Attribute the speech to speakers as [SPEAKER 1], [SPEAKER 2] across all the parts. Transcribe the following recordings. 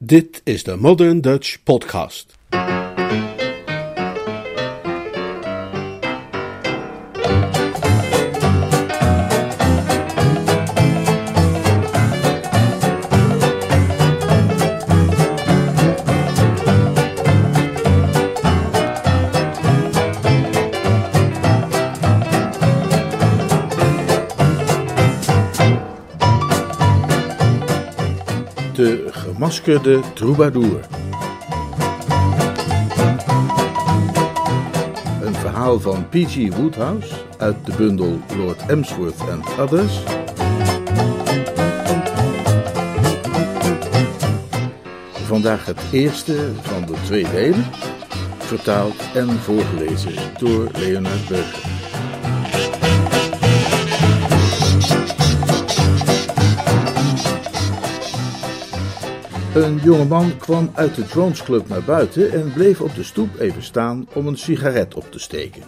[SPEAKER 1] Dit is de Modern Dutch Podcast. Gemaskerde troubadour. Een verhaal van P.G. Woodhouse uit de bundel Lord Emsworth and Others. Vandaag het eerste van de twee delen, vertaald en voorgelezen door Leonard Beuger. Een jongeman kwam uit de Drones Club naar buiten en bleef op de stoep even staan om een sigaret op te steken.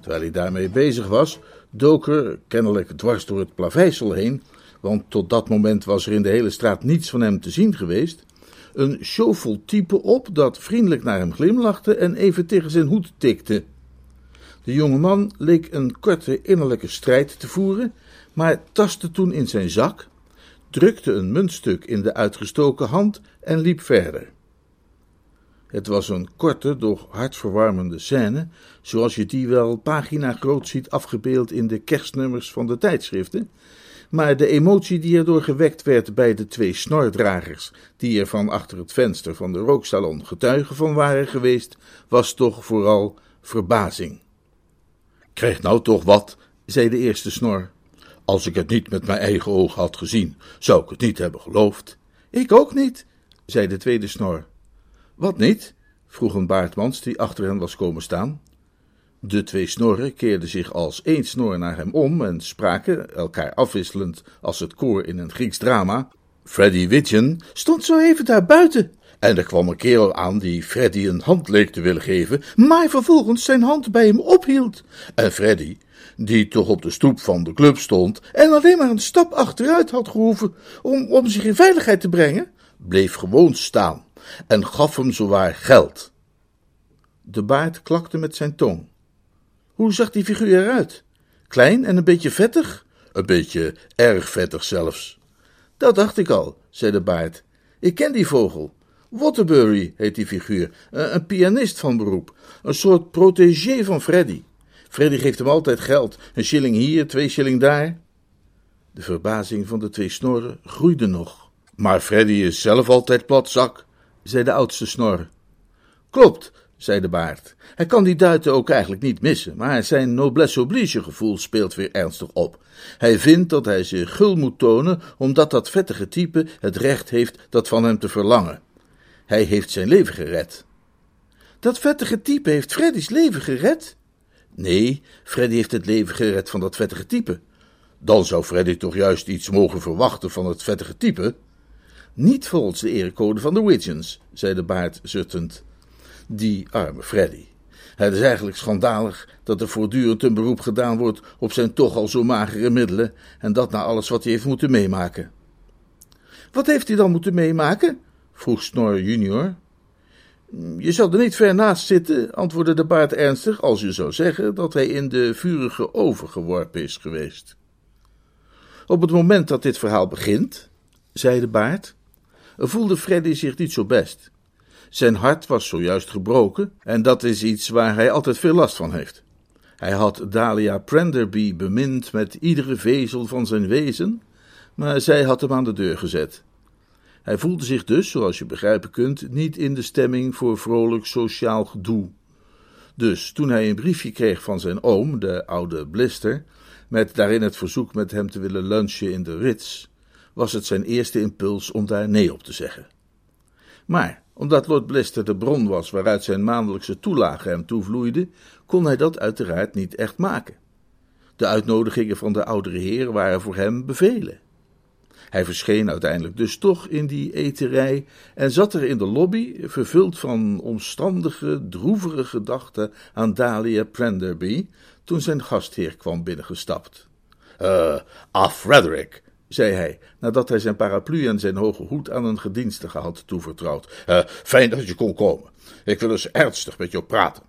[SPEAKER 1] Terwijl hij daarmee bezig was, dook er, kennelijk dwars door het plaveisel heen, want tot dat moment was er in de hele straat niets van hem te zien geweest, een showvol type op dat vriendelijk naar hem glimlachte en even tegen zijn hoed tikte. De jongeman leek een korte innerlijke strijd te voeren, maar tastte toen in zijn zak drukte een muntstuk in de uitgestoken hand en liep verder. Het was een korte, doch hartverwarmende scène, zoals je die wel pagina groot ziet afgebeeld in de kerstnummers van de tijdschriften, maar de emotie die erdoor gewekt werd bij de twee snordragers, die er van achter het venster van de rooksalon getuigen van waren geweest, was toch vooral verbazing. Krijg nou toch wat, zei de eerste snor. Als ik het niet met mijn eigen ogen had gezien, zou ik het niet hebben geloofd. Ik ook niet, zei de tweede snor. Wat niet? vroeg een baardmans die achter hen was komen staan. De twee snorren keerden zich als één snor naar hem om en spraken, elkaar afwisselend als het koor in een Grieks drama. Freddy Widgeon stond zo even daar buiten. En er kwam een kerel aan die Freddy een hand leek te willen geven, maar vervolgens zijn hand bij hem ophield. En Freddy, die toch op de stoep van de club stond en alleen maar een stap achteruit had gehoeven om, om zich in veiligheid te brengen, bleef gewoon staan en gaf hem zowaar geld. De baard klakte met zijn tong. Hoe zag die figuur eruit? Klein en een beetje vettig? Een beetje erg vettig zelfs. Dat dacht ik al, zei de baard. Ik ken die vogel. Waterbury heet die figuur, een pianist van beroep, een soort protégé van Freddy. Freddy geeft hem altijd geld, een shilling hier, twee shilling daar. De verbazing van de twee snorren groeide nog. Maar Freddy is zelf altijd platzak, zei de oudste snor. Klopt, zei de baard. Hij kan die duiten ook eigenlijk niet missen, maar zijn noblesse oblige gevoel speelt weer ernstig op. Hij vindt dat hij zich gul moet tonen, omdat dat vettige type het recht heeft dat van hem te verlangen. Hij heeft zijn leven gered. Dat vettige type heeft Freddy's leven gered? Nee, Freddy heeft het leven gered van dat vettige type. Dan zou Freddy toch juist iets mogen verwachten van het vettige type? Niet volgens de erecode van de Widgeons, zei de baard zuttend. Die arme Freddy. Het is eigenlijk schandalig dat er voortdurend een beroep gedaan wordt op zijn toch al zo magere middelen, en dat na alles wat hij heeft moeten meemaken. Wat heeft hij dan moeten meemaken? vroeg Snor junior. Je zal er niet ver naast zitten, antwoordde de baard ernstig, als je zou zeggen dat hij in de vurige oven geworpen is geweest. Op het moment dat dit verhaal begint, zei de baard, voelde Freddy zich niet zo best. Zijn hart was zojuist gebroken en dat is iets waar hij altijd veel last van heeft. Hij had Dahlia Prenderby bemind met iedere vezel van zijn wezen, maar zij had hem aan de deur gezet. Hij voelde zich dus, zoals je begrijpen kunt, niet in de stemming voor vrolijk sociaal gedoe. Dus toen hij een briefje kreeg van zijn oom, de oude Blister, met daarin het verzoek met hem te willen lunchen in de Ritz, was het zijn eerste impuls om daar nee op te zeggen. Maar omdat Lord Blister de bron was waaruit zijn maandelijkse toelage hem toevloeide, kon hij dat uiteraard niet echt maken. De uitnodigingen van de oudere heer waren voor hem bevelen. Hij verscheen uiteindelijk dus toch in die eterij en zat er in de lobby, vervuld van omstandige, droevige gedachten aan Dahlia Prenderby, toen zijn gastheer kwam binnengestapt. Uh, ah, Frederick, zei hij, nadat hij zijn paraplu en zijn hoge hoed aan een gedienstige had toevertrouwd. Uh, fijn dat je kon komen. Ik wil eens ernstig met jou praten.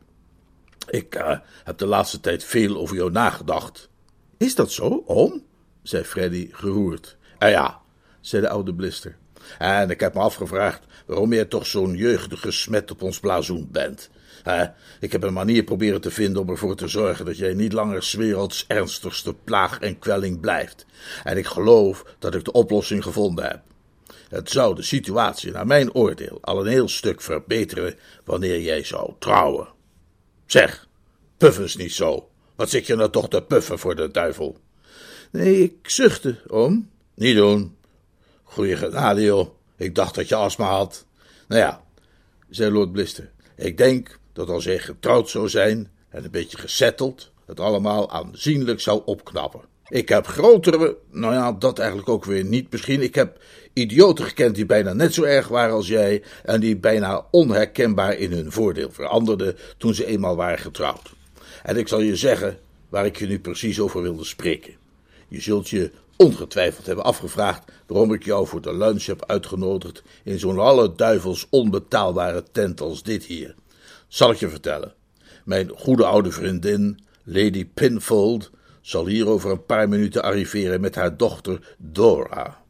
[SPEAKER 1] Ik uh, heb de laatste tijd veel over jou nagedacht. Is dat zo, oom? zei Freddy geroerd. Ah ja, zei de oude blister. En ik heb me afgevraagd waarom jij toch zo'n jeugdige smet op ons blazoen bent. ik heb een manier proberen te vinden om ervoor te zorgen dat jij niet langer 's werelds ernstigste plaag en kwelling blijft. En ik geloof dat ik de oplossing gevonden heb. Het zou de situatie, naar mijn oordeel, al een heel stuk verbeteren wanneer jij zou trouwen. Zeg, puff eens niet zo. Wat zit je nou toch te puffen voor de duivel? Nee, ik zuchtte, oom. Niet doen. Goeie genade, joh. Ik dacht dat je astma had. Nou ja, zei Lord Blister. Ik denk dat als hij getrouwd zou zijn en een beetje gesetteld, het allemaal aanzienlijk zou opknappen. Ik heb grotere, nou ja, dat eigenlijk ook weer niet misschien. Ik heb idioten gekend die bijna net zo erg waren als jij en die bijna onherkenbaar in hun voordeel veranderden toen ze eenmaal waren getrouwd. En ik zal je zeggen waar ik je nu precies over wilde spreken. Je zult je ongetwijfeld hebben afgevraagd waarom ik jou voor de lunch heb uitgenodigd in zo'n alle duivels onbetaalbare tent als dit hier. Zal ik je vertellen. Mijn goede oude vriendin, Lady Pinfold, zal hier over een paar minuten arriveren met haar dochter Dora.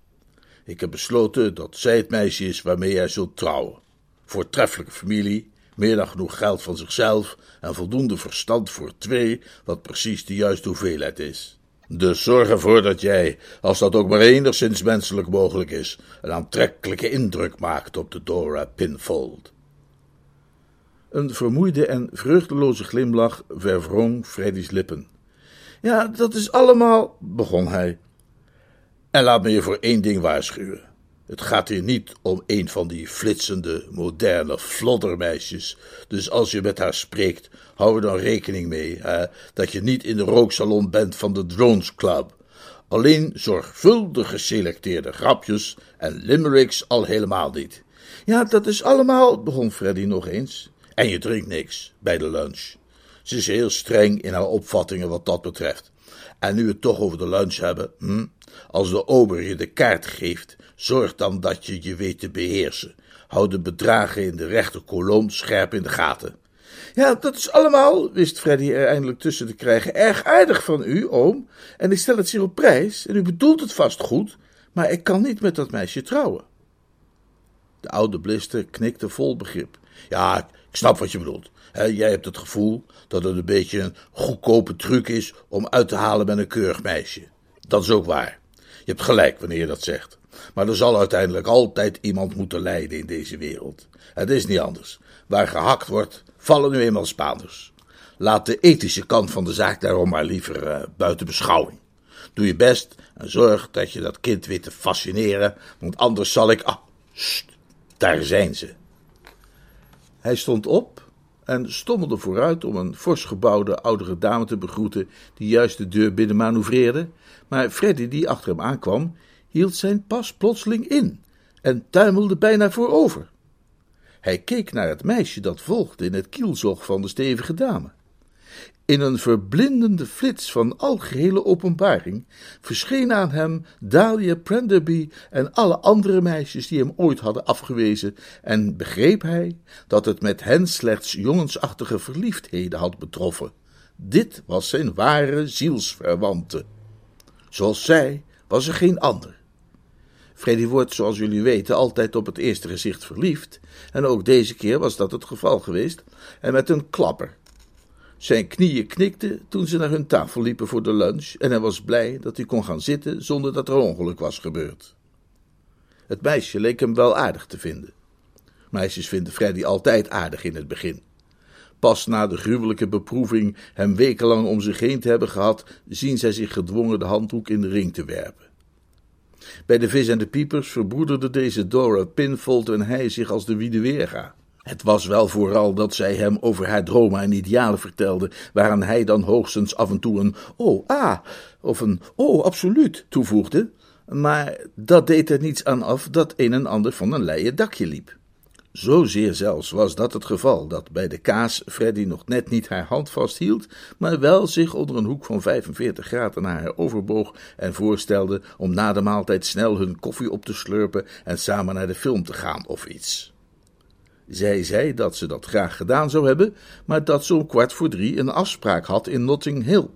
[SPEAKER 1] Ik heb besloten dat zij het meisje is waarmee jij zult trouwen. Voortreffelijke familie, meer dan genoeg geld van zichzelf en voldoende verstand voor twee, wat precies de juiste hoeveelheid is. Dus zorg ervoor dat jij, als dat ook maar enigszins menselijk mogelijk is, een aantrekkelijke indruk maakt op de Dora Pinfold. Een vermoeide en vreugdeloze glimlach verwrong Freddy's lippen. Ja, dat is allemaal, begon hij. En laat me je voor één ding waarschuwen. Het gaat hier niet om een van die flitsende, moderne floddermeisjes. Dus als je met haar spreekt, hou er dan rekening mee hè, dat je niet in de rooksalon bent van de Drones Club. Alleen zorgvuldig geselecteerde grapjes en limericks al helemaal niet. Ja, dat is allemaal, begon Freddy nog eens. En je drinkt niks bij de lunch. Ze is heel streng in haar opvattingen wat dat betreft. En nu we het toch over de lunch hebben, hm, als de ober je de kaart geeft, zorg dan dat je je weet te beheersen. Houd de bedragen in de rechte kolom scherp in de gaten. Ja, dat is allemaal, wist Freddy er eindelijk tussen te krijgen, erg aardig van u, oom. En ik stel het zeer op prijs, en u bedoelt het vast goed, maar ik kan niet met dat meisje trouwen. De oude blister knikte vol begrip. Ja, ik snap wat je bedoelt. Jij hebt het gevoel dat het een beetje een goedkope truc is om uit te halen met een keurig meisje. Dat is ook waar. Je hebt gelijk wanneer je dat zegt. Maar er zal uiteindelijk altijd iemand moeten lijden in deze wereld. Het is niet anders. Waar gehakt wordt, vallen nu eenmaal Spaanders. Laat de ethische kant van de zaak daarom maar liever uh, buiten beschouwing. Doe je best en zorg dat je dat kind weet te fascineren, want anders zal ik. Ah, daar zijn ze. Hij stond op en stommelde vooruit om een fors gebouwde oudere dame te begroeten die juist de deur binnen manoeuvreerde, maar Freddy, die achter hem aankwam, hield zijn pas plotseling in en tuimelde bijna voorover. Hij keek naar het meisje dat volgde in het kielzog van de stevige dame. In een verblindende flits van algehele openbaring verscheen aan hem Dahlia Prenderby en alle andere meisjes die hem ooit hadden afgewezen, en begreep hij dat het met hen slechts jongensachtige verliefdheden had betroffen. Dit was zijn ware zielsverwante. Zoals zij was er geen ander. Freddy wordt, zoals jullie weten, altijd op het eerste gezicht verliefd, en ook deze keer was dat het geval geweest, en met een klapper zijn knieën knikten toen ze naar hun tafel liepen voor de lunch en hij was blij dat hij kon gaan zitten zonder dat er ongeluk was gebeurd. Het meisje leek hem wel aardig te vinden. Meisjes vinden Freddy altijd aardig in het begin. Pas na de gruwelijke beproeving hem wekenlang om zich heen te hebben gehad, zien zij zich gedwongen de handdoek in de ring te werpen. Bij de vis en de piepers verbroederde deze Dora Pinfold en hij zich als de Wiedeweerga. Het was wel vooral dat zij hem over haar dromen en idealen vertelde, waaraan hij dan hoogstens af en toe een oh, ah, of een oh, absoluut toevoegde, maar dat deed er niets aan af dat een en ander van een leien dakje liep. Zozeer zelfs was dat het geval dat bij de kaas Freddy nog net niet haar hand vasthield, maar wel zich onder een hoek van 45 graden naar haar overboog en voorstelde om na de maaltijd snel hun koffie op te slurpen en samen naar de film te gaan of iets. Zij zei dat ze dat graag gedaan zou hebben, maar dat ze om kwart voor drie een afspraak had in Notting Hill.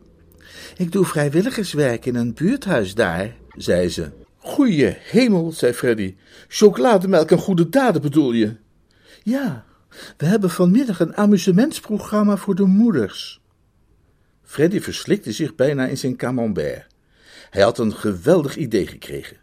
[SPEAKER 1] Ik doe vrijwilligerswerk in een buurthuis daar, zei ze. Goeie hemel, zei Freddy. Chocolademelk en goede daden bedoel je? Ja, we hebben vanmiddag een amusementsprogramma voor de moeders. Freddy verslikte zich bijna in zijn camembert. Hij had een geweldig idee gekregen.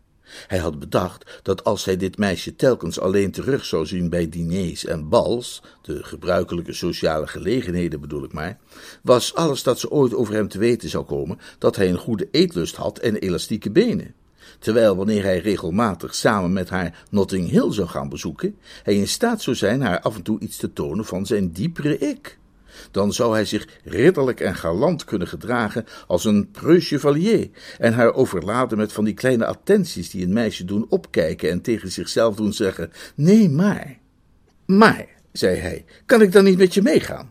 [SPEAKER 1] Hij had bedacht dat als hij dit meisje telkens alleen terug zou zien bij diners en bals, de gebruikelijke sociale gelegenheden bedoel ik maar, was alles dat ze ooit over hem te weten zou komen dat hij een goede eetlust had en elastieke benen terwijl wanneer hij regelmatig samen met haar Notting Hill zou gaan bezoeken, hij in staat zou zijn haar af en toe iets te tonen van zijn diepere ik. Dan zou hij zich ridderlijk en galant kunnen gedragen als een preux chevalier en haar overladen met van die kleine attenties die een meisje doen opkijken en tegen zichzelf doen zeggen: Nee, maar. Maar, zei hij, kan ik dan niet met je meegaan?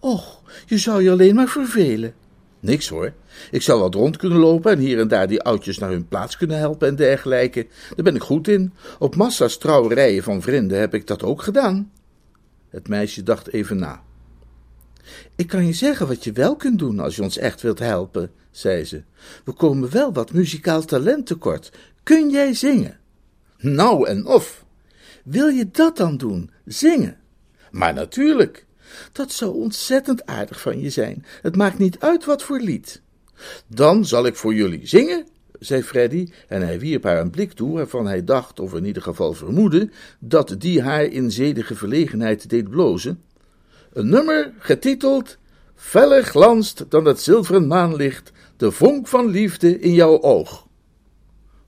[SPEAKER 1] Och, je zou je alleen maar vervelen. Niks hoor. Ik zou wat rond kunnen lopen en hier en daar die oudjes naar hun plaats kunnen helpen en dergelijke. Daar ben ik goed in. Op massa's trouwerijen van vrienden heb ik dat ook gedaan. Het meisje dacht even na. Ik kan je zeggen wat je wel kunt doen als je ons echt wilt helpen, zei ze. We komen wel wat muzikaal talent tekort. Kun jij zingen? Nou en of. Wil je dat dan doen? Zingen? Maar natuurlijk. Dat zou ontzettend aardig van je zijn. Het maakt niet uit wat voor lied. Dan zal ik voor jullie zingen, zei Freddy, en hij wierp haar een blik toe waarvan hij dacht, of in ieder geval vermoedde, dat die haar in zedige verlegenheid deed blozen. Een nummer getiteld Feller glanst dan het zilveren maanlicht, de vonk van liefde in jouw oog.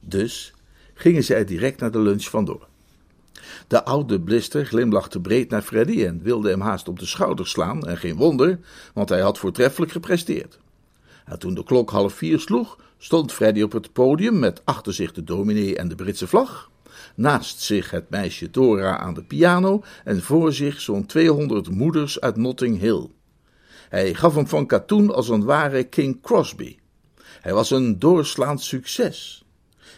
[SPEAKER 1] Dus gingen zij direct naar de lunch vandoor. De oude blister glimlachte breed naar Freddy en wilde hem haast op de schouder slaan, en geen wonder, want hij had voortreffelijk gepresteerd. En toen de klok half vier sloeg, stond Freddy op het podium met achter zich de dominee en de Britse vlag, naast zich het meisje Dora aan de piano en voor zich zo'n tweehonderd moeders uit Notting Hill. Hij gaf hem van katoen als een ware King Crosby. Hij was een doorslaand succes.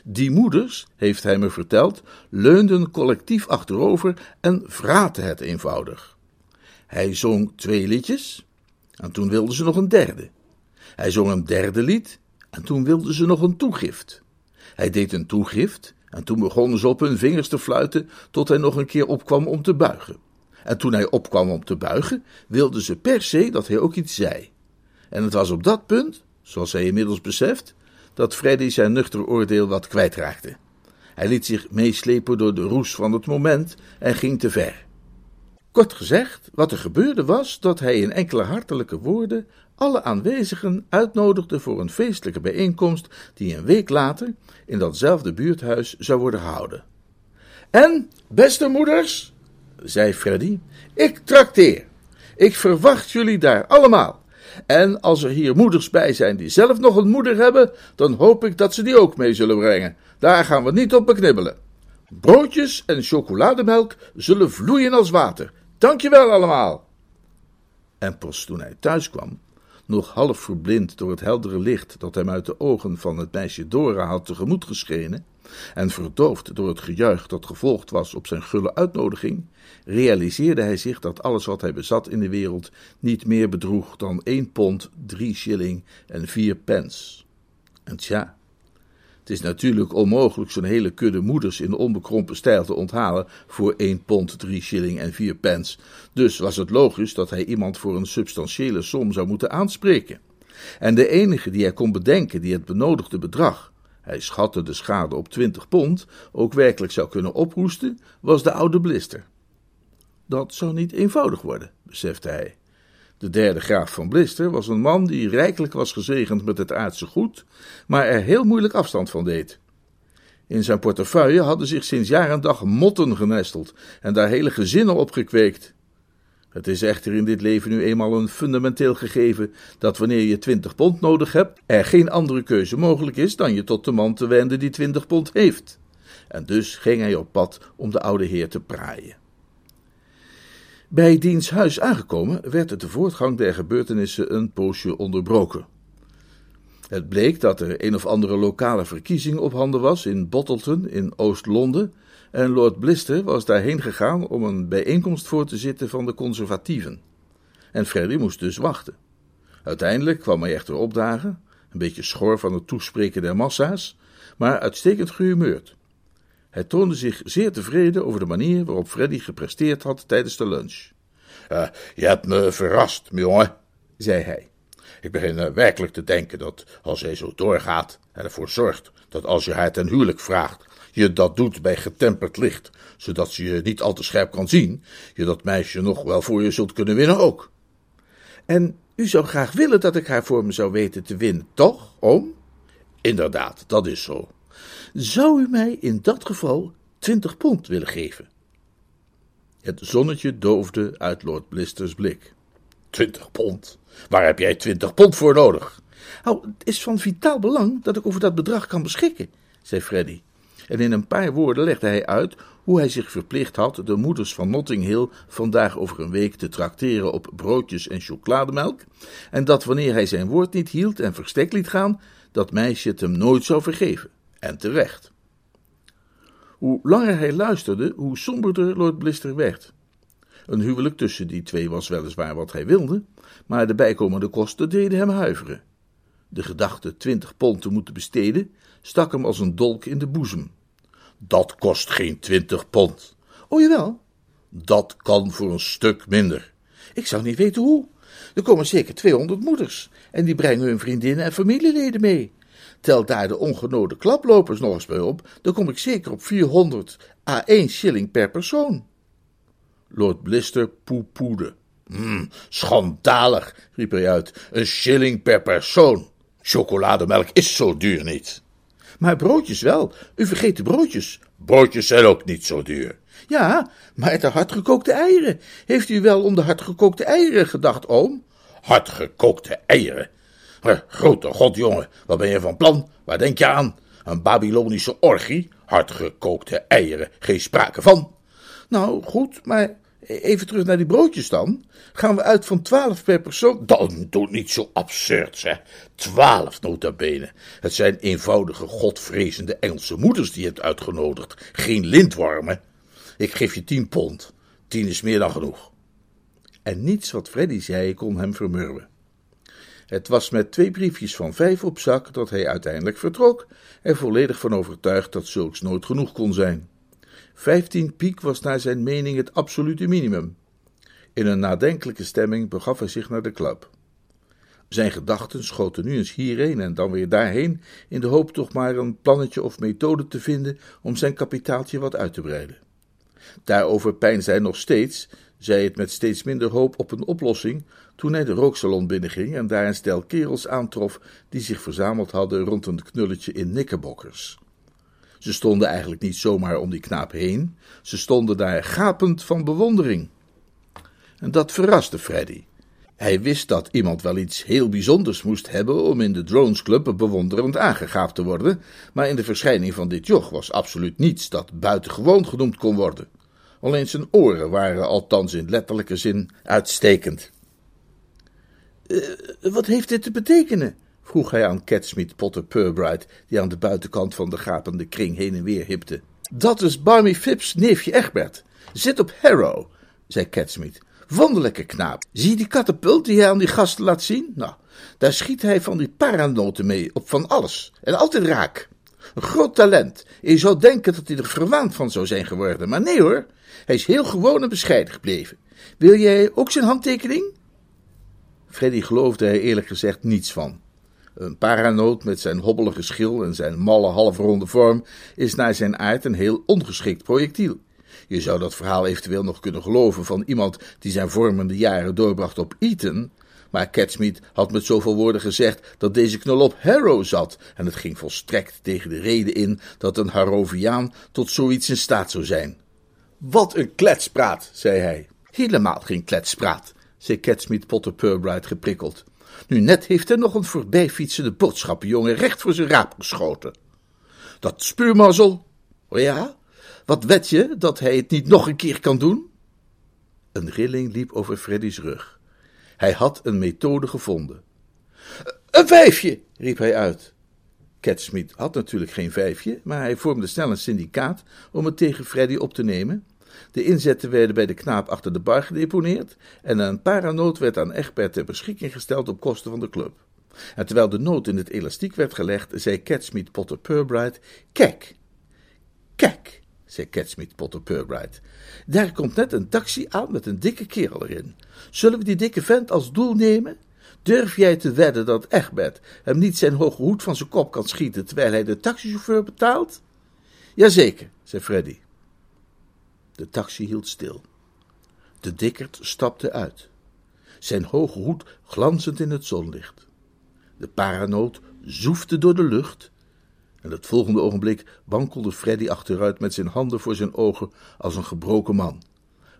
[SPEAKER 1] Die moeders, heeft hij me verteld, leunden collectief achterover en vraten het eenvoudig. Hij zong twee liedjes en toen wilden ze nog een derde. Hij zong een derde lied en toen wilden ze nog een toegift. Hij deed een toegift en toen begonnen ze op hun vingers te fluiten tot hij nog een keer opkwam om te buigen. En toen hij opkwam om te buigen, wilden ze per se dat hij ook iets zei. En het was op dat punt, zoals hij inmiddels beseft, dat Freddy zijn nuchter oordeel wat kwijtraakte. Hij liet zich meeslepen door de roes van het moment en ging te ver. Kort gezegd, wat er gebeurde was dat hij in enkele hartelijke woorden alle aanwezigen uitnodigde voor een feestelijke bijeenkomst die een week later in datzelfde buurthuis zou worden gehouden. En, beste moeders, zei Freddy, ik trakteer. Ik verwacht jullie daar allemaal. En als er hier moeders bij zijn die zelf nog een moeder hebben, dan hoop ik dat ze die ook mee zullen brengen. Daar gaan we niet op beknibbelen. Broodjes en chocolademelk zullen vloeien als water. Dankjewel allemaal. En pas toen hij thuis kwam, nog half verblind door het heldere licht dat hem uit de ogen van het meisje Dora had tegemoet geschenen, en verdoofd door het gejuich dat gevolgd was op zijn gulle uitnodiging, realiseerde hij zich dat alles wat hij bezat in de wereld niet meer bedroeg dan één pond, drie shilling en vier pence. En tja, het is natuurlijk onmogelijk zo'n hele kudde moeders in onbekrompen stijl te onthalen voor één pond, drie shilling en vier pence. Dus was het logisch dat hij iemand voor een substantiële som zou moeten aanspreken. En de enige die hij kon bedenken die het benodigde bedrag, hij schatte de schade op twintig pond, ook werkelijk zou kunnen ophoesten, was de oude blister. Dat zou niet eenvoudig worden, besefte hij. De derde graaf van Blister was een man die rijkelijk was gezegend met het aardse goed, maar er heel moeilijk afstand van deed. In zijn portefeuille hadden zich sinds jaar en dag motten genesteld en daar hele gezinnen op gekweekt. Het is echter in dit leven nu eenmaal een fundamenteel gegeven dat wanneer je twintig pond nodig hebt, er geen andere keuze mogelijk is dan je tot de man te wenden die twintig pond heeft. En dus ging hij op pad om de oude heer te praaien. Bij diens huis aangekomen werd de voortgang der gebeurtenissen een poosje onderbroken. Het bleek dat er een of andere lokale verkiezing op handen was in Bottleton in Oost-Londen en Lord Blister was daarheen gegaan om een bijeenkomst voor te zitten van de conservatieven. En Freddy moest dus wachten. Uiteindelijk kwam hij echter opdagen, een beetje schor van het toespreken der massa's, maar uitstekend gehumeurd. Hij toonde zich zeer tevreden over de manier waarop Freddy gepresteerd had tijdens de lunch.
[SPEAKER 2] Uh, je hebt me verrast, jongen, zei hij. Ik begin uh, werkelijk te denken dat als hij zo doorgaat en ervoor zorgt dat als je haar ten huwelijk vraagt, je dat doet bij getemperd licht, zodat ze je niet al te scherp kan zien, je dat meisje nog wel voor je zult kunnen winnen ook.
[SPEAKER 1] En u zou graag willen dat ik haar voor me zou weten te winnen, toch, oom?
[SPEAKER 2] Inderdaad, dat is zo.
[SPEAKER 1] Zou u mij in dat geval twintig pond willen geven? Het zonnetje doofde uit Lord Blisters blik.
[SPEAKER 2] Twintig pond? Waar heb jij twintig pond voor nodig?
[SPEAKER 1] Nou, het is van vitaal belang dat ik over dat bedrag kan beschikken, zei Freddy. En in een paar woorden legde hij uit hoe hij zich verplicht had de moeders van Notting Hill vandaag over een week te trakteren op broodjes en chocolademelk, en dat wanneer hij zijn woord niet hield en verstek liet gaan, dat meisje het hem nooit zou vergeven. En terecht. Hoe langer hij luisterde, hoe somberder Lord Blister werd. Een huwelijk tussen die twee was weliswaar wat hij wilde, maar de bijkomende kosten deden hem huiveren. De gedachte twintig pond te moeten besteden stak hem als een dolk in de boezem.
[SPEAKER 2] Dat kost geen twintig pond.
[SPEAKER 1] O jawel.
[SPEAKER 2] Dat kan voor een stuk minder.
[SPEAKER 1] Ik zou niet weten hoe. Er komen zeker tweehonderd moeders en die brengen hun vriendinnen en familieleden mee. Tel daar de ongenode klaplopers nog eens bij op, dan kom ik zeker op 400 à 1 shilling per persoon.
[SPEAKER 2] Lord Blister poepoede. Mm, schandalig, riep hij uit. Een shilling per persoon. Chocolademelk is zo duur niet.
[SPEAKER 1] Maar broodjes wel. U vergeet de broodjes.
[SPEAKER 2] Broodjes zijn ook niet zo duur.
[SPEAKER 1] Ja, maar de hardgekookte eieren. Heeft u wel om de hardgekookte eieren gedacht, oom?
[SPEAKER 2] Hardgekookte eieren? Grote god, jongen, wat ben je van plan? Waar denk je aan? Een Babylonische orgie? Hardgekookte eieren, geen sprake van.
[SPEAKER 1] Nou, goed, maar even terug naar die broodjes dan. Gaan we uit van twaalf per persoon?
[SPEAKER 2] Dan doe niet zo absurd, zeg. Twaalf notabene. Het zijn eenvoudige, godvrezende Engelse moeders die je hebt uitgenodigd. Geen lintwormen. Ik geef je tien pond. Tien is meer dan genoeg.
[SPEAKER 1] En niets wat Freddy zei kon hem vermurwen. Het was met twee briefjes van vijf op zak dat hij uiteindelijk vertrok, er volledig van overtuigd dat zulks nooit genoeg kon zijn. Vijftien piek was naar zijn mening het absolute minimum. In een nadenkelijke stemming begaf hij zich naar de club. Zijn gedachten schoten nu eens hierheen en dan weer daarheen, in de hoop toch maar een plannetje of methode te vinden om zijn kapitaaltje wat uit te breiden. Daarover peinsde hij nog steeds, zei het met steeds minder hoop op een oplossing, toen hij de rooksalon binnenging en daar een stel kerels aantrof die zich verzameld hadden rond een knulletje in nikkerbokkers. Ze stonden eigenlijk niet zomaar om die knaap heen, ze stonden daar gapend van bewondering. En dat verraste Freddy. Hij wist dat iemand wel iets heel bijzonders moest hebben om in de Drones Club bewonderend aangegaapt te worden, maar in de verschijning van dit joch was absoluut niets dat buitengewoon genoemd kon worden. Alleen zijn oren waren althans in letterlijke zin uitstekend. Uh, wat heeft dit te betekenen? vroeg hij aan Catsmeet Potter Purbright, die aan de buitenkant van de gapende kring heen en weer hipte. Dat is Barmy Phipps neefje Egbert. Zit op Harrow, zei Catsmeet. Wonderlijke knaap. Zie die katapult die hij aan die gasten laat zien? Nou, daar schiet hij van die paranoten mee op van alles. En altijd raak. Een groot talent. En je zou denken dat hij er verwaand van zou zijn geworden. Maar nee hoor, hij is heel gewoon en bescheiden gebleven. Wil jij ook zijn handtekening? Freddy geloofde er eerlijk gezegd niets van. Een paranoot met zijn hobbelige schil en zijn malle halfronde vorm is naar zijn aard een heel ongeschikt projectiel. Je zou dat verhaal eventueel nog kunnen geloven van iemand die zijn vormende jaren doorbracht op Eton, maar Catsmeet had met zoveel woorden gezegd dat deze knul op Harrow zat, en het ging volstrekt tegen de reden in dat een Harroviaan tot zoiets in staat zou zijn. Wat een kletspraat, zei hij. Helemaal geen kletspraat, zei Catsmeet Potter Purbright geprikkeld. Nu net heeft hij nog een voorbijfietsende boodschappenjongen recht voor zijn raap geschoten. Dat spuurmazzel. Oh ja? Wat wet je dat hij het niet nog een keer kan doen? Een rilling liep over Freddy's rug. Hij had een methode gevonden. Een vijfje, riep hij uit. Catsmeet had natuurlijk geen vijfje, maar hij vormde snel een syndicaat om het tegen Freddy op te nemen. De inzetten werden bij de knaap achter de bar gedeponeerd en een paranoot werd aan Egbert ter beschikking gesteld op kosten van de club. En terwijl de noot in het elastiek werd gelegd, zei Catsmeet Potter Purbright: Kijk, kijk, zei Catsmeet Potter Purbright. Daar komt net een taxi aan met een dikke kerel erin. Zullen we die dikke vent als doel nemen? Durf jij te wedden dat Egbert hem niet zijn hoge hoed van zijn kop kan schieten terwijl hij de taxichauffeur betaalt? Jazeker, zei Freddy. De taxi hield stil. De dikkerd stapte uit. Zijn hoge hoed glanzend in het zonlicht. De paranoot zoefde door de lucht. En het volgende ogenblik wankelde Freddy achteruit met zijn handen voor zijn ogen als een gebroken man.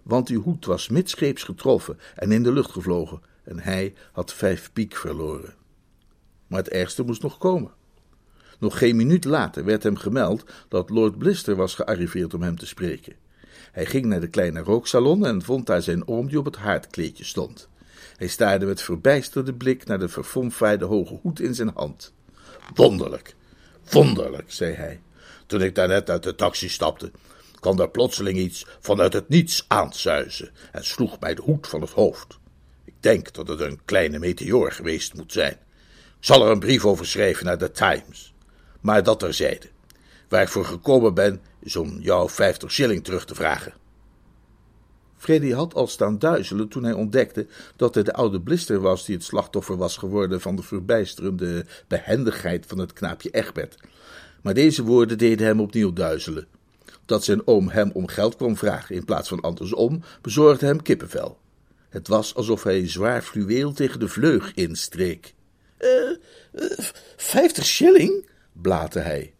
[SPEAKER 1] Want die hoed was midscheeps getroffen en in de lucht gevlogen, en hij had vijf piek verloren. Maar het ergste moest nog komen. Nog geen minuut later werd hem gemeld dat Lord Blister was gearriveerd om hem te spreken. Hij ging naar de kleine rooksalon en vond daar zijn oom die op het haardkleedje stond. Hij staarde met verbijsterde blik naar de verfomfaaide hoge hoed in zijn hand. Wonderlijk, wonderlijk, zei hij. Toen ik daarnet uit de taxi stapte, kwam daar plotseling iets vanuit het niets aansuizen en sloeg mij de hoed van het hoofd. Ik denk dat het een kleine meteoor geweest moet zijn. Ik zal er een brief over schrijven naar de Times. Maar dat terzijde. Waar ik voor gekomen ben, is om jou vijftig shilling terug te vragen. Freddy had al staan duizelen toen hij ontdekte dat het de oude Blister was die het slachtoffer was geworden van de verbijsterende behendigheid van het knaapje Egbert. Maar deze woorden deden hem opnieuw duizelen. Dat zijn oom hem om geld kwam vragen in plaats van andersom, bezorgde hem kippenvel. Het was alsof hij zwaar fluweel tegen de vleug instreek. Eh, uh, vijftig shilling? blaatte hij.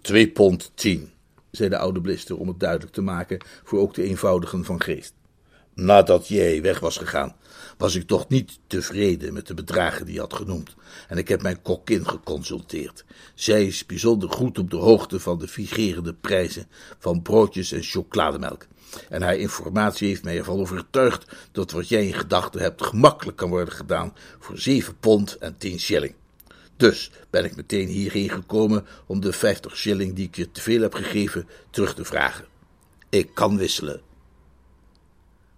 [SPEAKER 1] Twee pond tien, zei de oude blister om het duidelijk te maken voor ook de eenvoudigen van geest. Nadat jij weg was gegaan, was ik toch niet tevreden met de bedragen die je had genoemd. En ik heb mijn kokkin geconsulteerd. Zij is bijzonder goed op de hoogte van de figerende prijzen van broodjes en chocolademelk. En haar informatie heeft mij ervan overtuigd dat wat jij in gedachten hebt gemakkelijk kan worden gedaan voor zeven pond en tien shilling. Dus ben ik meteen hierheen gekomen om de vijftig shilling die ik je te veel heb gegeven terug te vragen. Ik kan wisselen.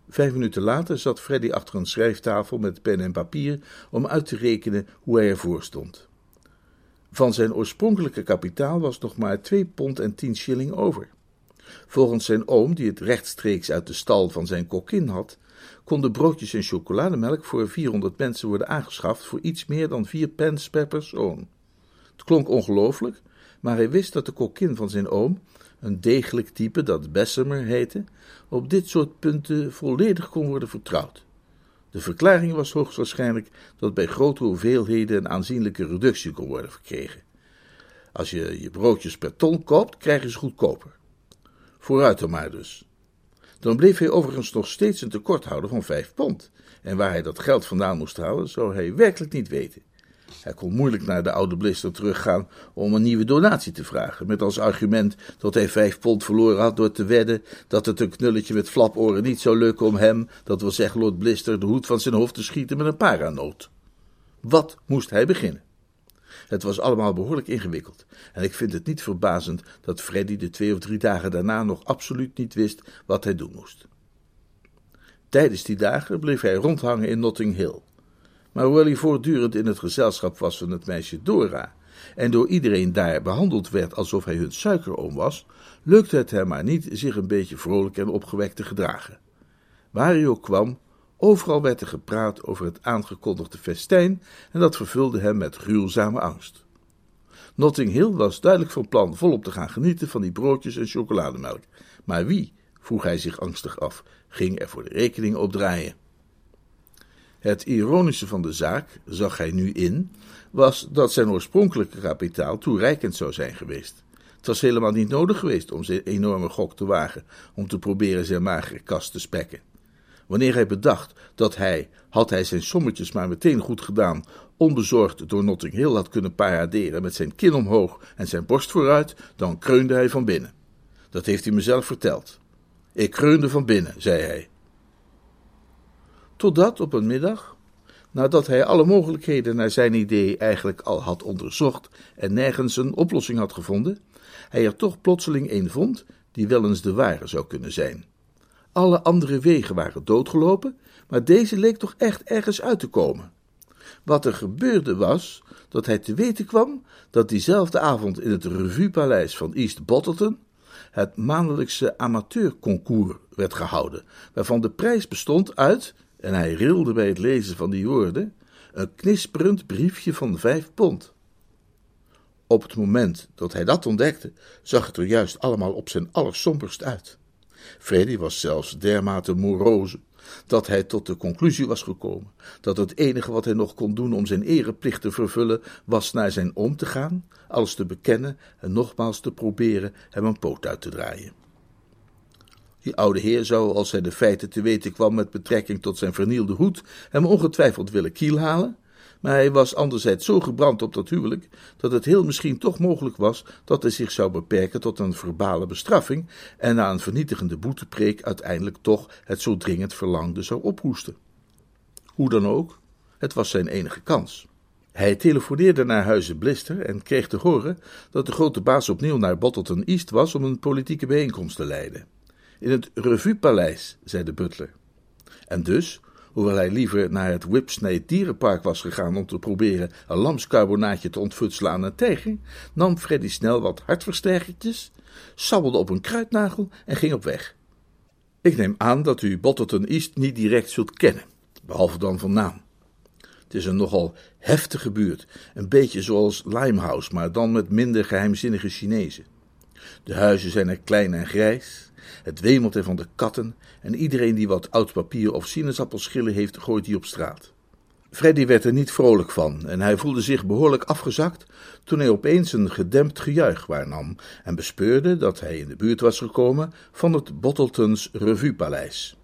[SPEAKER 1] Vijf minuten later zat Freddy achter een schrijftafel met pen en papier om uit te rekenen hoe hij ervoor stond. Van zijn oorspronkelijke kapitaal was nog maar twee pond en tien shilling over. Volgens zijn oom, die het rechtstreeks uit de stal van zijn kokkin had, konden broodjes en chocolademelk voor 400 mensen worden aangeschaft voor iets meer dan vier pence per persoon. Het klonk ongelooflijk, maar hij wist dat de kokkin van zijn oom, een degelijk type dat Bessemer heette, op dit soort punten volledig kon worden vertrouwd. De verklaring was hoogstwaarschijnlijk dat bij grote hoeveelheden een aanzienlijke reductie kon worden verkregen. Als je je broodjes per ton koopt, krijg je ze goedkoper. Vooruit dan maar dus. Dan bleef hij overigens nog steeds een tekort houden van vijf pond. En waar hij dat geld vandaan moest halen, zou hij werkelijk niet weten. Hij kon moeilijk naar de oude blister teruggaan om een nieuwe donatie te vragen, met als argument dat hij vijf pond verloren had door te wedden dat het een knulletje met flaporen niet zou lukken om hem, dat wil zeggen Lord Blister, de hoed van zijn hoofd te schieten met een paranoot. Wat moest hij beginnen? Het was allemaal behoorlijk ingewikkeld, en ik vind het niet verbazend dat Freddy de twee of drie dagen daarna nog absoluut niet wist wat hij doen moest. Tijdens die dagen bleef hij rondhangen in Notting Hill. Maar hoewel hij voortdurend in het gezelschap was van het meisje Dora en door iedereen daar behandeld werd alsof hij hun suikeroom was, lukte het hem maar niet zich een beetje vrolijk en opgewekt te gedragen. Waar hij ook kwam, overal werd er gepraat over het aangekondigde festijn en dat vervulde hem met gruwzame angst. Notting Hill was duidelijk van plan volop te gaan genieten van die broodjes en chocolademelk. Maar wie, vroeg hij zich angstig af, ging er voor de rekening opdraaien? Het ironische van de zaak, zag hij nu in, was dat zijn oorspronkelijke kapitaal toereikend zou zijn geweest. Het was helemaal niet nodig geweest om zijn enorme gok te wagen om te proberen zijn magere kast te spekken. Wanneer hij bedacht dat hij, had hij zijn sommetjes maar meteen goed gedaan, onbezorgd door Notting Hill had kunnen paraderen met zijn kin omhoog en zijn borst vooruit, dan kreunde hij van binnen. Dat heeft hij mezelf verteld. Ik kreunde van binnen, zei hij. Totdat op een middag, nadat hij alle mogelijkheden naar zijn idee eigenlijk al had onderzocht en nergens een oplossing had gevonden, hij er toch plotseling een vond die wel eens de ware zou kunnen zijn. Alle andere wegen waren doodgelopen, maar deze leek toch echt ergens uit te komen. Wat er gebeurde was dat hij te weten kwam dat diezelfde avond in het revuepaleis van East Bottleton het maandelijkse amateurconcours werd gehouden, waarvan de prijs bestond uit, en hij rilde bij het lezen van die woorden, een knisperend briefje van vijf pond. Op het moment dat hij dat ontdekte, zag het er juist allemaal op zijn allersomberst uit. Freddy was zelfs dermate morose dat hij tot de conclusie was gekomen dat het enige wat hij nog kon doen om zijn ereplicht te vervullen was naar zijn oom te gaan, alles te bekennen en nogmaals te proberen hem een poot uit te draaien. Die oude heer zou, als hij de feiten te weten kwam met betrekking tot zijn vernielde hoed, hem ongetwijfeld willen kielhalen, maar hij was anderzijds zo gebrand op dat huwelijk dat het heel misschien toch mogelijk was dat hij zich zou beperken tot een verbale bestraffing en na een vernietigende boetepreek uiteindelijk toch het zo dringend verlangde zou ophoesten. Hoe dan ook, het was zijn enige kans. Hij telefoneerde naar huizen Blister en kreeg te horen dat de grote baas opnieuw naar Bottleton East was om een politieke bijeenkomst te leiden. In het Revuepaleis, zei de butler. En dus, hoewel hij liever naar het Whipsnade dierenpark was gegaan om te proberen een lamscarbonaatje te ontfutselen aan een tijger, nam Freddy snel wat hartversterkertjes, sabbelde op een kruidnagel en ging op weg. Ik neem aan dat u Bottleton East niet direct zult kennen, behalve dan van naam. Het is een nogal heftige buurt, een beetje zoals Limehouse, maar dan met minder geheimzinnige Chinezen. De huizen zijn er klein en grijs, het wemelt van de katten en iedereen die wat oud papier of sinaasappelschillen heeft, gooit die op straat. Freddy werd er niet vrolijk van en hij voelde zich behoorlijk afgezakt toen hij opeens een gedempt gejuich waarnam en bespeurde dat hij in de buurt was gekomen van het Bottletons Revuepaleis.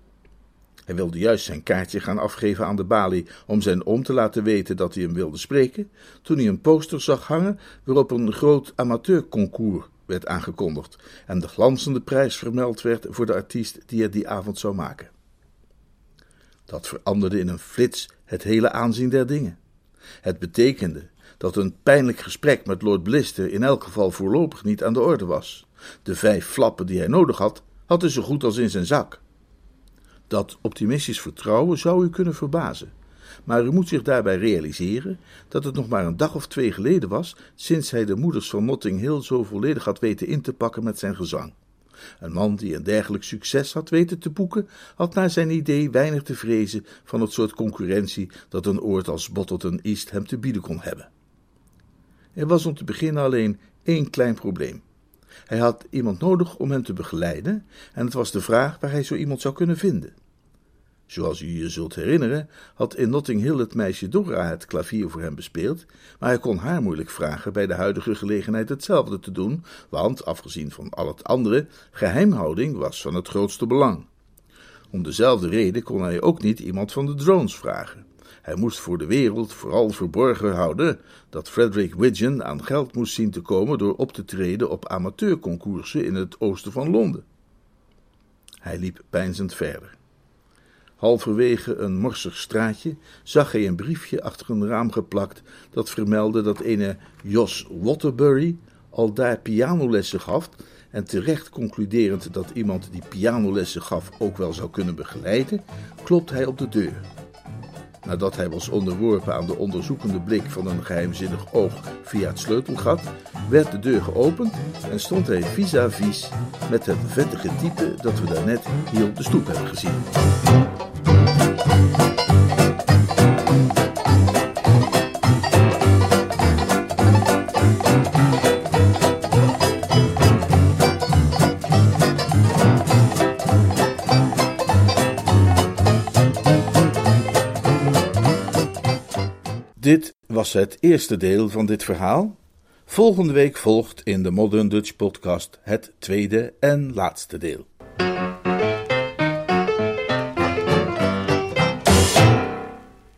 [SPEAKER 1] Hij wilde juist zijn kaartje gaan afgeven aan de balie om zijn oom te laten weten dat hij hem wilde spreken, toen hij een poster zag hangen waarop een groot amateurconcours werd aangekondigd en de glanzende prijs vermeld werd voor de artiest die het die avond zou maken. Dat veranderde in een flits het hele aanzien der dingen. Het betekende dat een pijnlijk gesprek met Lord Blister in elk geval voorlopig niet aan de orde was. De vijf flappen die hij nodig had, had hij zo goed als in zijn zak. Dat optimistisch vertrouwen zou u kunnen verbazen. Maar u moet zich daarbij realiseren dat het nog maar een dag of twee geleden was sinds hij de moeders van Notting zo volledig had weten in te pakken met zijn gezang. Een man die een dergelijk succes had weten te boeken, had naar zijn idee weinig te vrezen van het soort concurrentie dat een oord als Bottleton East hem te bieden kon hebben. Er was om te beginnen alleen één klein probleem. Hij had iemand nodig om hem te begeleiden, en het was de vraag waar hij zo iemand zou kunnen vinden. Zoals u je zult herinneren, had in Notting Hill het meisje Dora het klavier voor hem bespeeld, maar hij kon haar moeilijk vragen bij de huidige gelegenheid hetzelfde te doen, want, afgezien van al het andere, geheimhouding was van het grootste belang. Om dezelfde reden kon hij ook niet iemand van de drones vragen. Hij moest voor de wereld vooral verborgen houden dat Frederick Widgeon aan geld moest zien te komen door op te treden op amateurconcoursen in het oosten van Londen. Hij liep peinzend verder. Halverwege een morsig straatje zag hij een briefje achter een raam geplakt dat vermeldde dat ene Jos Waterbury al daar pianolessen gaf en terecht concluderend dat iemand die pianolessen gaf ook wel zou kunnen begeleiden, klopt hij op de deur. Nadat hij was onderworpen aan de onderzoekende blik van een geheimzinnig oog via het sleutelgat, werd de deur geopend en stond hij vis-à-vis met het vettige type dat we daarnet hier op de stoep hebben gezien. Was het eerste deel van dit verhaal. Volgende week volgt in de Modern Dutch Podcast het tweede en laatste deel.